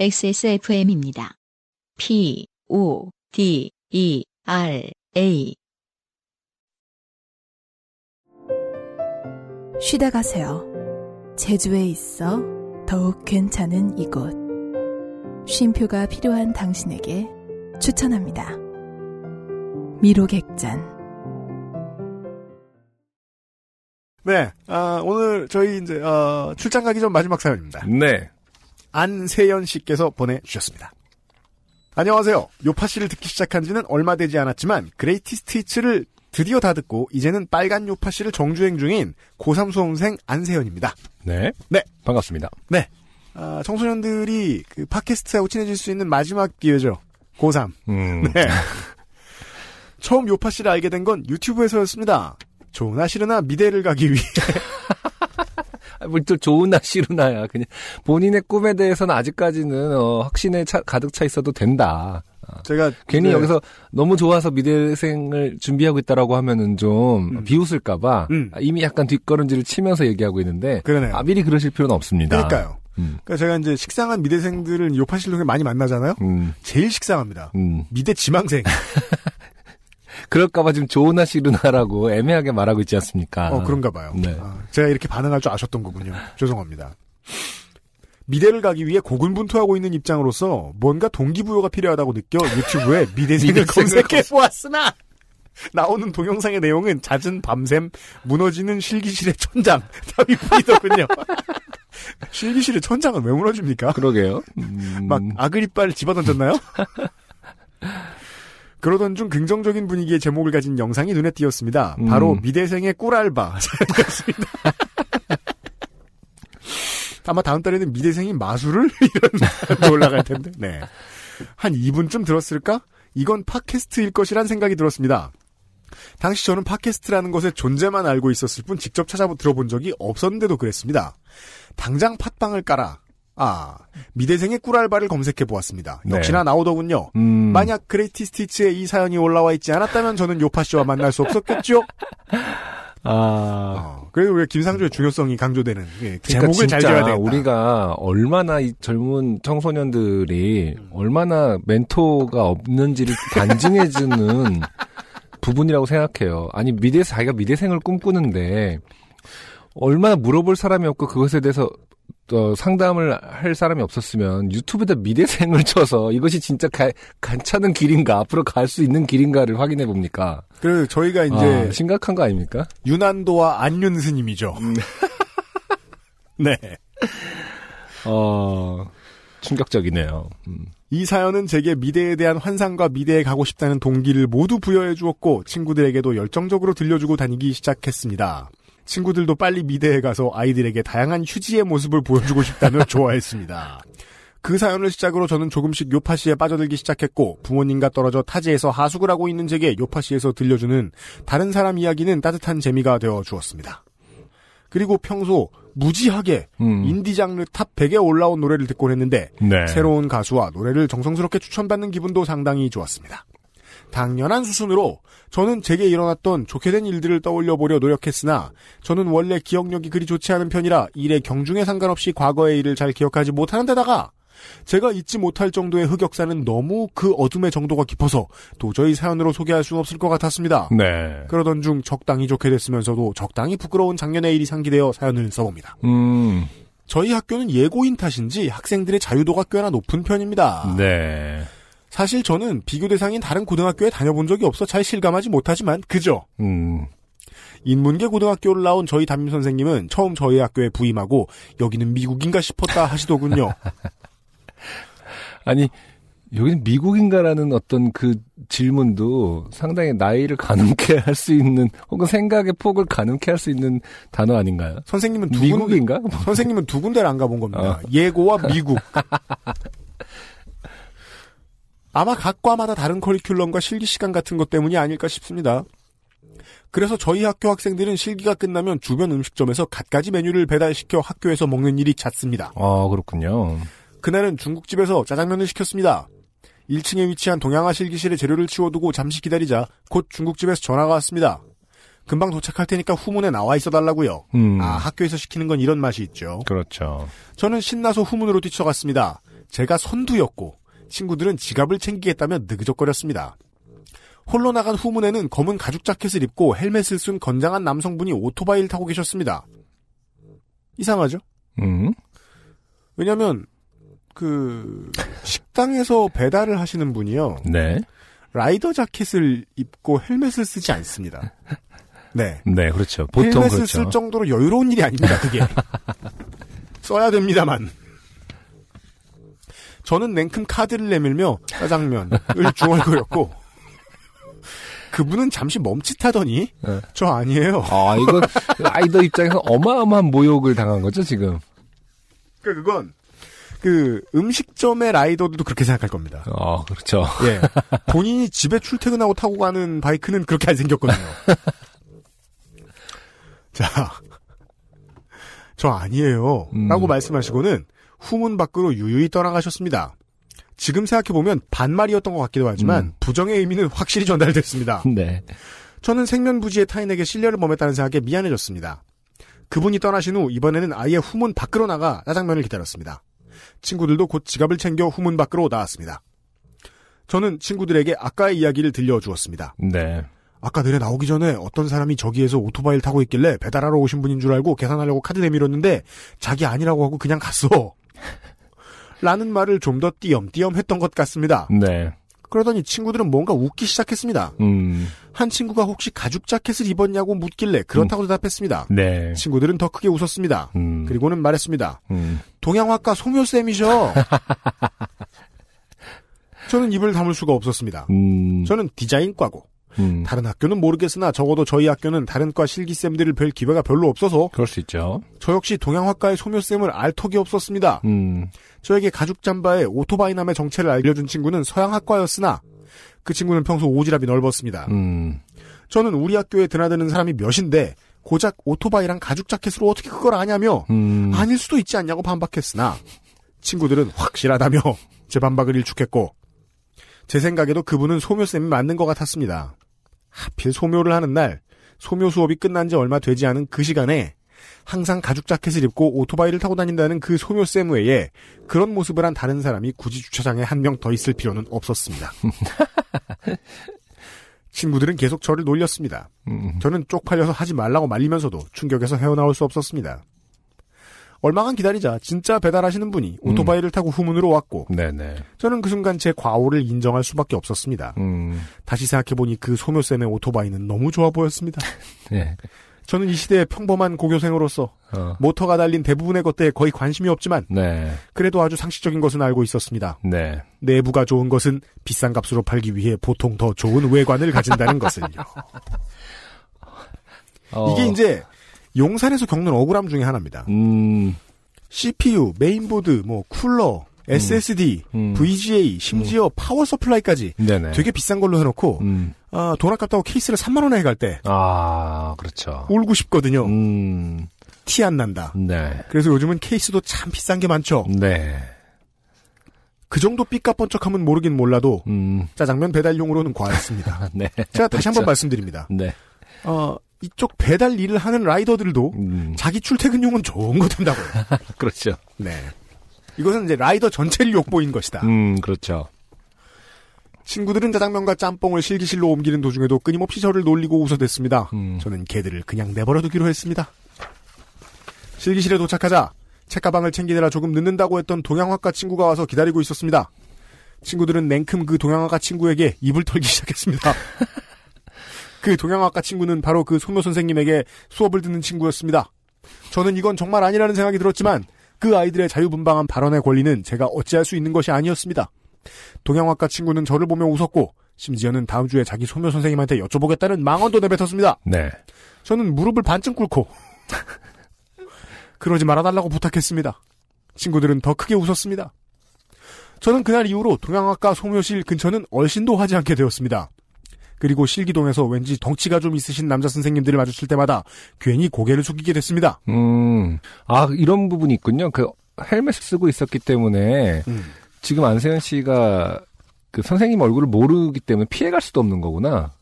XSFM입니다. P, O, D, E, R, A. 쉬다 가세요. 제주에 있어 더욱 괜찮은 이곳. 쉼표가 필요한 당신에게 추천합니다. 미로객잔. 네, 아, 오늘 저희 이제 어, 출장 가기 전 마지막 사연입니다. 네. 안세연 씨께서 보내주셨습니다. 안녕하세요. 요팟시를 듣기 시작한 지는 얼마 되지 않았지만 greatest hits를 드디어 다 듣고 이제는 빨간 요팟시를 정주행 중인 고3 수험생 안세연입니다. 네. 네. 반갑습니다. 네. 아, 청소년들이 그 팟캐스트하고 친해질 수 있는 마지막 기회죠. 고3. 음. 네. 처음 요팟시를 알게 된 건 유튜브에서였습니다. 좋으나 싫으나 미대를 가기 위해 뭘또 좋은 날씨로 나야 그냥 본인의 꿈에 대해서는 아직까지는 어, 확신에 차, 가득 차 있어도 된다. 제가 괜히 네. 여기서 너무 좋아서 미대생을 준비하고 있다라고 하면은 좀 음. 비웃을까봐 음. 이미 약간 뒷걸음질을 치면서 얘기하고 있는데 그러네요. 아, 미리 그러실 필요는 없습니다. 그러니까요. 음. 그러니까 제가 이제 식상한 미대생들을 요파실동에 많이 만나잖아요. 음, 제일 식상합니다. 음. 미대 지망생. 그럴까봐 지금 좋으나 싫으나라고 애매하게 말하고 있지 않습니까? 어 그런가 봐요. 네. 아, 제가 이렇게 반응할 줄 아셨던 거군요. 죄송합니다. 미대를 가기 위해 고군분투하고 있는 입장으로서 뭔가 동기부여가 필요하다고 느껴 유튜브에 미대생을 검색해 보았으나 나오는 동영상의 내용은 잦은 밤샘, 무너지는 실기실의 천장 답이 뿐이더군요. 실기실의 천장은 왜 무너집니까? 그러게요. 음, 막 아그리빨 집어던졌나요? 그러던 중 긍정적인 분위기의 제목을 가진 영상이 눈에 띄었습니다. 바로 음. 미대생의 꿀알바 사연이었습니다. 아마 다음 달에는 미대생이 마술을 이런 올라갈 텐데. 네. 한 2분쯤 들었을까? 이건 팟캐스트일 것이란 생각이 들었습니다. 당시 저는 팟캐스트라는 것의 존재만 알고 있었을 뿐 직접 찾아 들어본 적이 없었는데도 그랬습니다. 당장 팟빵을 깔아 아 미대생의 꿀알바를 검색해 보았습니다. 네. 역시나 나오더군요. 음, 만약 그레이티 스티츠에 이 사연이 올라와 있지 않았다면 저는 요파 씨와 만날 수 없었겠죠. 아, 어, 그래도 왜 김상조의 중요성이 강조되는 예, 그러니까 제목을 잘 지어야 되겠다. 우리가 얼마나 이 젊은 청소년들이 얼마나 멘토가 없는지를 반증해 주는 부분이라고 생각해요. 아니 미대 자기가 미대생을 꿈꾸는데 얼마나 물어볼 사람이 없고 그것에 대해서 어, 상담을 할 사람이 없었으면 유튜브에다 미대생을 쳐서 이것이 진짜 가, 괜찮은 길인가 앞으로 갈 수 있는 길인가를 확인해 봅니까? 그래서 저희가 이제 아, 심각한 거 아닙니까? 윤한도와 안윤 스님이죠. 음. 네. 어 충격적이네요. 음. 이 사연은 제게 미대에 대한 환상과 미대에 가고 싶다는 동기를 모두 부여해 주었고 친구들에게도 열정적으로 들려주고 다니기 시작했습니다. 친구들도 빨리 미대에 가서 아이들에게 다양한 휴지의 모습을 보여주고 싶다며 좋아했습니다. 그 사연을 시작으로 저는 조금씩 요파시에 빠져들기 시작했고 부모님과 떨어져 타지에서 하숙을 하고 있는 제게 요파시에서 들려주는 다른 사람 이야기는 따뜻한 재미가 되어 주었습니다. 그리고 평소 무지하게 음. 인디 장르 top 100에 올라온 노래를 듣곤 했는데 네. 새로운 가수와 노래를 정성스럽게 추천받는 기분도 상당히 좋았습니다. 당연한 수순으로 저는 제게 일어났던 좋게 된 일들을 떠올려 보려 노력했으나 저는 원래 기억력이 그리 좋지 않은 편이라 일의 경중에 상관없이 과거의 일을 잘 기억하지 못하는 데다가 제가 잊지 못할 정도의 흑역사는 너무 그 어둠의 정도가 깊어서 도저히 사연으로 소개할 수 없을 것 같았습니다. 네. 그러던 중 적당히 좋게 됐으면서도 적당히 부끄러운 작년의 일이 상기되어 사연을 써봅니다. 음. 저희 학교는 예고인 탓인지 학생들의 자유도가 꽤나 높은 편입니다. 네. 사실 저는 비교 대상인 다른 고등학교에 다녀본 적이 없어 잘 실감하지 못하지만 그죠. 음. 인문계 고등학교를 나온 저희 담임 선생님은 처음 저희 학교에 부임하고 여기는 미국인가 싶었다 하시더군요. 아니, 여기는 미국인가라는 어떤 그 질문도 상당히 나이를 가늠케 할 수 있는, 혹은 생각의 폭을 가늠케 할 수 있는 단어 아닌가요? 선생님은 두 군데, 미국인가? 선생님은 두 군데를 안 가본 겁니다. 어. 예고와 미국. 아마 각 과마다 다른 커리큘럼과 실기 시간 같은 것 때문이 아닐까 싶습니다. 그래서 저희 학교 학생들은 실기가 끝나면 주변 음식점에서 갖가지 메뉴를 배달시켜 학교에서 먹는 일이 잦습니다. 아, 그렇군요. 그날은 중국집에서 짜장면을 시켰습니다. 1층에 위치한 동양화 실기실에 재료를 치워두고 잠시 기다리자 곧 중국집에서 전화가 왔습니다. 금방 도착할 테니까 후문에 나와 있어 달라고요. 음. 아, 학교에서 시키는 건 이런 맛이 있죠. 그렇죠. 저는 신나서 후문으로 뛰쳐갔습니다. 제가 선두였고 친구들은 지갑을 챙기겠다며 느그적거렸습니다. 홀로 나간 후문에는 검은 가죽 자켓을 입고 헬멧을 쓴 건장한 남성분이 오토바이를 타고 계셨습니다. 이상하죠? 음. 왜냐면 그 식당에서 배달을 하시는 분이요. 네. 라이더 자켓을 입고 헬멧을 쓰지 않습니다. 네. 네, 그렇죠. 보통 헬멧을 그렇죠. 쓸 정도로 여유로운 일이 아닙니다, 그게. 써야 됩니다만. 저는 냉큼 카드를 내밀며 짜장면을 중얼거렸고, 그분은 잠시 멈칫하더니, 네. 저 아니에요. 아, 이건 아이더 입장에서 어마어마한 모욕을 당한 거죠, 지금. 그, 그건, 그, 음식점의 라이더들도 그렇게 생각할 겁니다. 어, 그렇죠. 예. 본인이 집에 출퇴근하고 타고 가는 바이크는 그렇게 안 생겼거든요. 자, 저 아니에요. 음. 라고 말씀하시고는 후문 밖으로 유유히 떠나가셨습니다. 지금 생각해보면 반말이었던 것 같기도 하지만 음. 부정의 의미는 확실히 전달됐습니다. 네. 저는 생면부지의 타인에게 신뢰를 범했다는 생각에 미안해졌습니다. 그분이 떠나신 후 이번에는 아예 후문 밖으로 나가 짜장면을 기다렸습니다. 친구들도 곧 지갑을 챙겨 후문 밖으로 나왔습니다. 저는 친구들에게 아까의 이야기를 들려주었습니다. 네. 아까 내려 나오기 전에 어떤 사람이 저기에서 오토바이를 타고 있길래 배달하러 오신 분인 줄 알고 계산하려고 카드 내밀었는데 자기 아니라고 하고 그냥 갔어. 라는 말을 좀 더 띄엄띄엄 했던 것 같습니다. 네. 그러더니 친구들은 뭔가 웃기 시작했습니다. 음. 한 친구가 혹시 가죽 자켓을 입었냐고 묻길래 그렇다고 대답했습니다. 네. 친구들은 더 크게 웃었습니다. 음. 그리고는 말했습니다. 음. 동양화과 소묘쌤이셔. 저는 입을 다물 수가 없었습니다. 음. 저는 디자인과고 음. 다른 학교는 모르겠으나 적어도 저희 학교는 다른 과 실기쌤들을 뵐 기회가 별로 없어서 그럴 수 있죠. 저 역시 동양화과의 소묘쌤을 알 턱이 없었습니다. 음. 저에게 가죽 잠바에 오토바이 남의 정체를 알려준 친구는 서양학과였으나 그 친구는 평소 오지랖이 넓었습니다. 음. 저는 우리 학교에 드나드는 사람이 몇인데 고작 오토바이랑 가죽 자켓으로 어떻게 그걸 아냐며 음. 아닐 수도 있지 않냐고 반박했으나 친구들은 확실하다며 제 반박을 일축했고 제 생각에도 그분은 소묘쌤이 맞는 것 같았습니다. 하필 소묘를 하는 날 소묘 수업이 끝난 지 얼마 되지 않은 그 시간에 항상 가죽 자켓을 입고 오토바이를 타고 다닌다는 그 소묘쌤 외에 그런 모습을 한 다른 사람이 굳이 주차장에 한 명 더 있을 필요는 없었습니다. 친구들은 계속 저를 놀렸습니다. 음. 저는 쪽팔려서 하지 말라고 말리면서도 충격에서 헤어나올 수 없었습니다. 얼마간 기다리자 진짜 배달하시는 분이 오토바이를 타고 후문으로 왔고 네네. 저는 그 순간 제 과오를 인정할 수밖에 없었습니다. 음. 다시 생각해보니 그 소묘쌤의 오토바이는 너무 좋아 보였습니다. 네. 저는 이 시대의 평범한 고교생으로서 어. 모터가 달린 대부분의 것들에 거의 관심이 없지만 네. 그래도 아주 상식적인 것은 알고 있었습니다. 네. 내부가 좋은 것은 비싼 값으로 팔기 위해 보통 더 좋은 외관을 가진다는 것을요. 어. 이게 이제 용산에서 겪는 억울함 중에 하나입니다. 음. CPU, 메인보드, 뭐 쿨러, SSD, 음. VGA, 심지어 power supply까지 네네. 되게 비싼 걸로 해놓고 음. 아, 돈 아깝다고 케이스를 3만 원에 갈 때 아, 그렇죠. 울고 싶거든요. 음. 티안 난다. 네. 그래서 요즘은 케이스도 참 비싼 게 많죠. 네. 그 정도 삐까번쩍하면 모르긴 몰라도 음. 짜장면 배달용으로는 과했습니다. 네. 제가 다시 한번 그렇죠. 말씀드립니다. 네. 어, 이쪽 배달 일을 하는 라이더들도 음. 자기 출퇴근용은 좋은 거 든다고요. 그렇죠. 네. 이것은 이제 라이더 전체를 욕보인 것이다. 음, 그렇죠. 친구들은 짜장면과 짬뽕을 실기실로 옮기는 도중에도 끊임없이 저를 놀리고 웃어댔습니다. 음. 저는 걔들을 그냥 내버려두기로 했습니다. 실기실에 도착하자 책가방을 챙기느라 조금 늦는다고 했던 동양학과 친구가 와서 기다리고 있었습니다. 친구들은 냉큼 그 동양학과 친구에게 입을 털기 시작했습니다. 그 동양학과 친구는 바로 그 소묘 선생님에게 수업을 듣는 친구였습니다. 저는 이건 정말 아니라는 생각이 들었지만 그 아이들의 자유분방한 발언의 권리는 제가 어찌할 수 있는 것이 아니었습니다. 동양학과 친구는 저를 보며 웃었고 심지어는 다음 주에 자기 소묘 선생님한테 여쭤보겠다는 망언도 내뱉었습니다. 네. 저는 무릎을 반쯤 꿇고 그러지 말아달라고 부탁했습니다. 친구들은 더 크게 웃었습니다. 저는 그날 이후로 동양학과 소묘실 근처는 얼씬도 하지 않게 되었습니다. 그리고 실기동에서 왠지 덩치가 좀 있으신 남자 선생님들을 마주칠 때마다 괜히 고개를 숙이게 됐습니다. 음. 아, 이런 부분이 있군요. 그 헬멧을 쓰고 있었기 때문에 음. 지금 안세현 씨가 그 선생님 얼굴을 모르기 때문에 피해갈 수도 없는 거구나.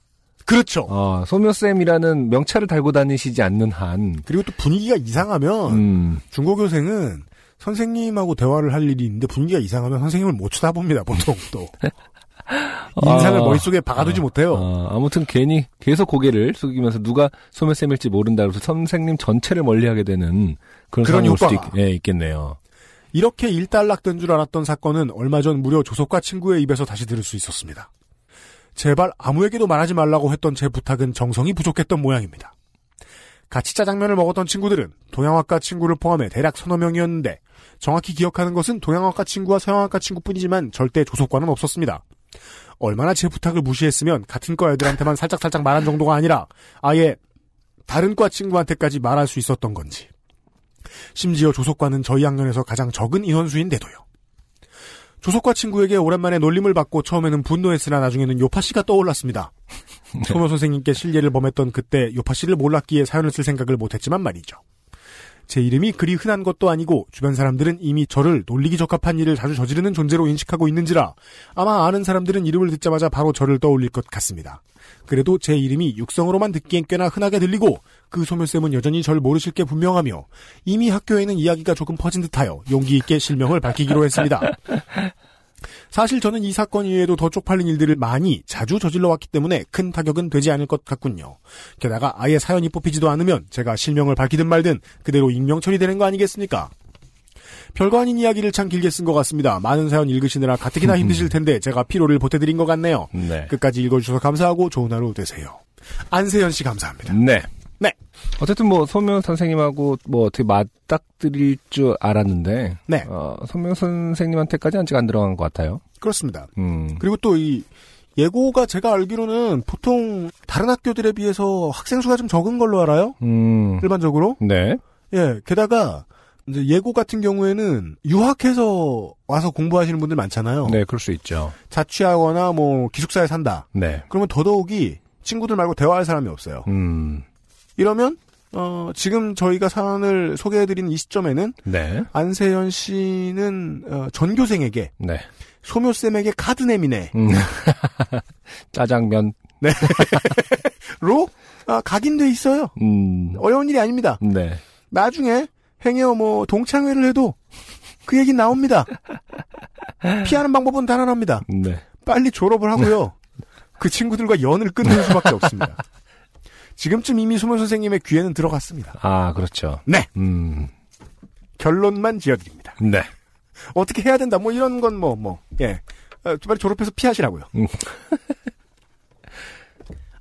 그렇죠. 아, 소묘쌤이라는 명찰을 달고 다니시지 않는 한. 그리고 또 분위기가 이상하면 음. 중고교생은 선생님하고 대화를 할 일이 있는데 분위기가 이상하면 선생님을 못 쳐다봅니다, 보통 또. 인상을 아. 머릿속에 박아두지 못해요. 어, 아무튼 괜히 계속 고개를 숙이면서 누가 소매쌤일지 모른다 그래서 선생님 전체를 멀리하게 되는 그런, 그런 효과가. 있, 예, 있겠네요. 이렇게 일단락된 줄 알았던 사건은 얼마 전 무려 조석과 친구의 입에서 다시 들을 수 있었습니다. 제발 아무에게도 말하지 말라고 했던 제 부탁은 정성이 부족했던 모양입니다. 같이 짜장면을 먹었던 친구들은 동양학과 친구를 포함해 대략 서너 명이었는데 정확히 기억하는 것은 동양학과 친구와 서양학과 친구뿐이지만 절대 조속과는 없었습니다. 얼마나 제 부탁을 무시했으면 같은 과 애들한테만 살짝살짝 말한 정도가 아니라 아예 다른 과 친구한테까지 말할 수 있었던 건지. 심지어 조속과는 저희 학년에서 가장 적은 인원수인데도요. 조속과 친구에게 오랜만에 놀림을 받고 처음에는 분노했으나 나중에는 요파 씨가 떠올랐습니다. 소묘 선생님께 실례를 범했던 그때 요파 씨를 몰랐기에 사연을 쓸 생각을 못했지만 말이죠. 제 이름이 그리 흔한 것도 아니고 주변 사람들은 이미 저를 놀리기 적합한 일을 자주 저지르는 존재로 인식하고 있는지라 아마 아는 사람들은 이름을 듣자마자 바로 저를 떠올릴 것 같습니다. 그래도 제 이름이 육성으로만 듣기엔 꽤나 흔하게 들리고 그 소멸쌤은 여전히 절 모르실 게 분명하며 이미 학교에는 이야기가 조금 퍼진 듯하여 용기 있게 실명을 밝히기로 했습니다. 사실 저는 이 사건 이외에도 더 쪽팔린 일들을 많이 자주 저질러 왔기 때문에 큰 타격은 되지 않을 것 같군요. 게다가 아예 사연이 뽑히지도 않으면 제가 실명을 밝히든 말든 그대로 익명 처리되는 거 아니겠습니까? 별거 아닌 이야기를 참 길게 쓴 것 같습니다. 많은 사연 읽으시느라 가뜩이나 힘드실 텐데 제가 피로를 보태드린 것 같네요. 네. 끝까지 읽어주셔서 감사하고 좋은 하루 되세요. 안세현 씨 감사합니다. 네. 네. 어쨌든 뭐 소명 선생님하고 뭐 어떻게 맞닥뜨릴 줄 알았는데 네. 어, 소명 선생님한테까지 아직 안 들어간 것 같아요. 그렇습니다. 음. 그리고 또 이 예고가 제가 알기로는 보통 다른 학교들에 비해서 학생 수가 좀 적은 걸로 알아요. 음. 일반적으로. 네. 예. 게다가 이제 예고 같은 경우에는 유학해서 와서 공부하시는 분들 많잖아요. 네, 그럴 수 있죠. 자취하거나 뭐 기숙사에 산다. 네. 그러면 더더욱이 친구들 말고 대화할 사람이 없어요. 음. 이러면 어, 지금 저희가 사연을 소개해드린 이 시점에는 네. 안세현 씨는 어, 전교생에게 네. 소묘쌤에게 카드네미네로 음. 짜장면. 아, 각인돼 있어요. 음. 어려운 일이 아닙니다. 네. 나중에 행여 뭐 동창회를 해도 그 얘기 나옵니다. 피하는 방법은 단 하나입니다. 네. 빨리 졸업을 하고요. 그 친구들과 연을 끊는 수밖에 없습니다. 지금쯤 이미 소면 선생님의 귀에는 들어갔습니다. 아, 그렇죠. 네. 음. 결론만 지어드립니다. 네. 어떻게 해야 된다. 뭐 이런 건 뭐 뭐. 예. 어, 빨리 졸업해서 피하시라고요. 음.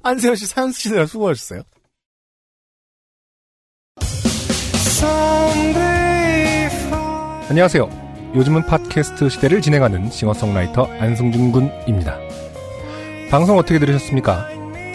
안세현 씨 사연 쓰시느라 수고하셨어요. 안녕하세요. 요즘은 팟캐스트 시대를 진행하는 싱어송라이터 안승준 군입니다. 방송 어떻게 들으셨습니까?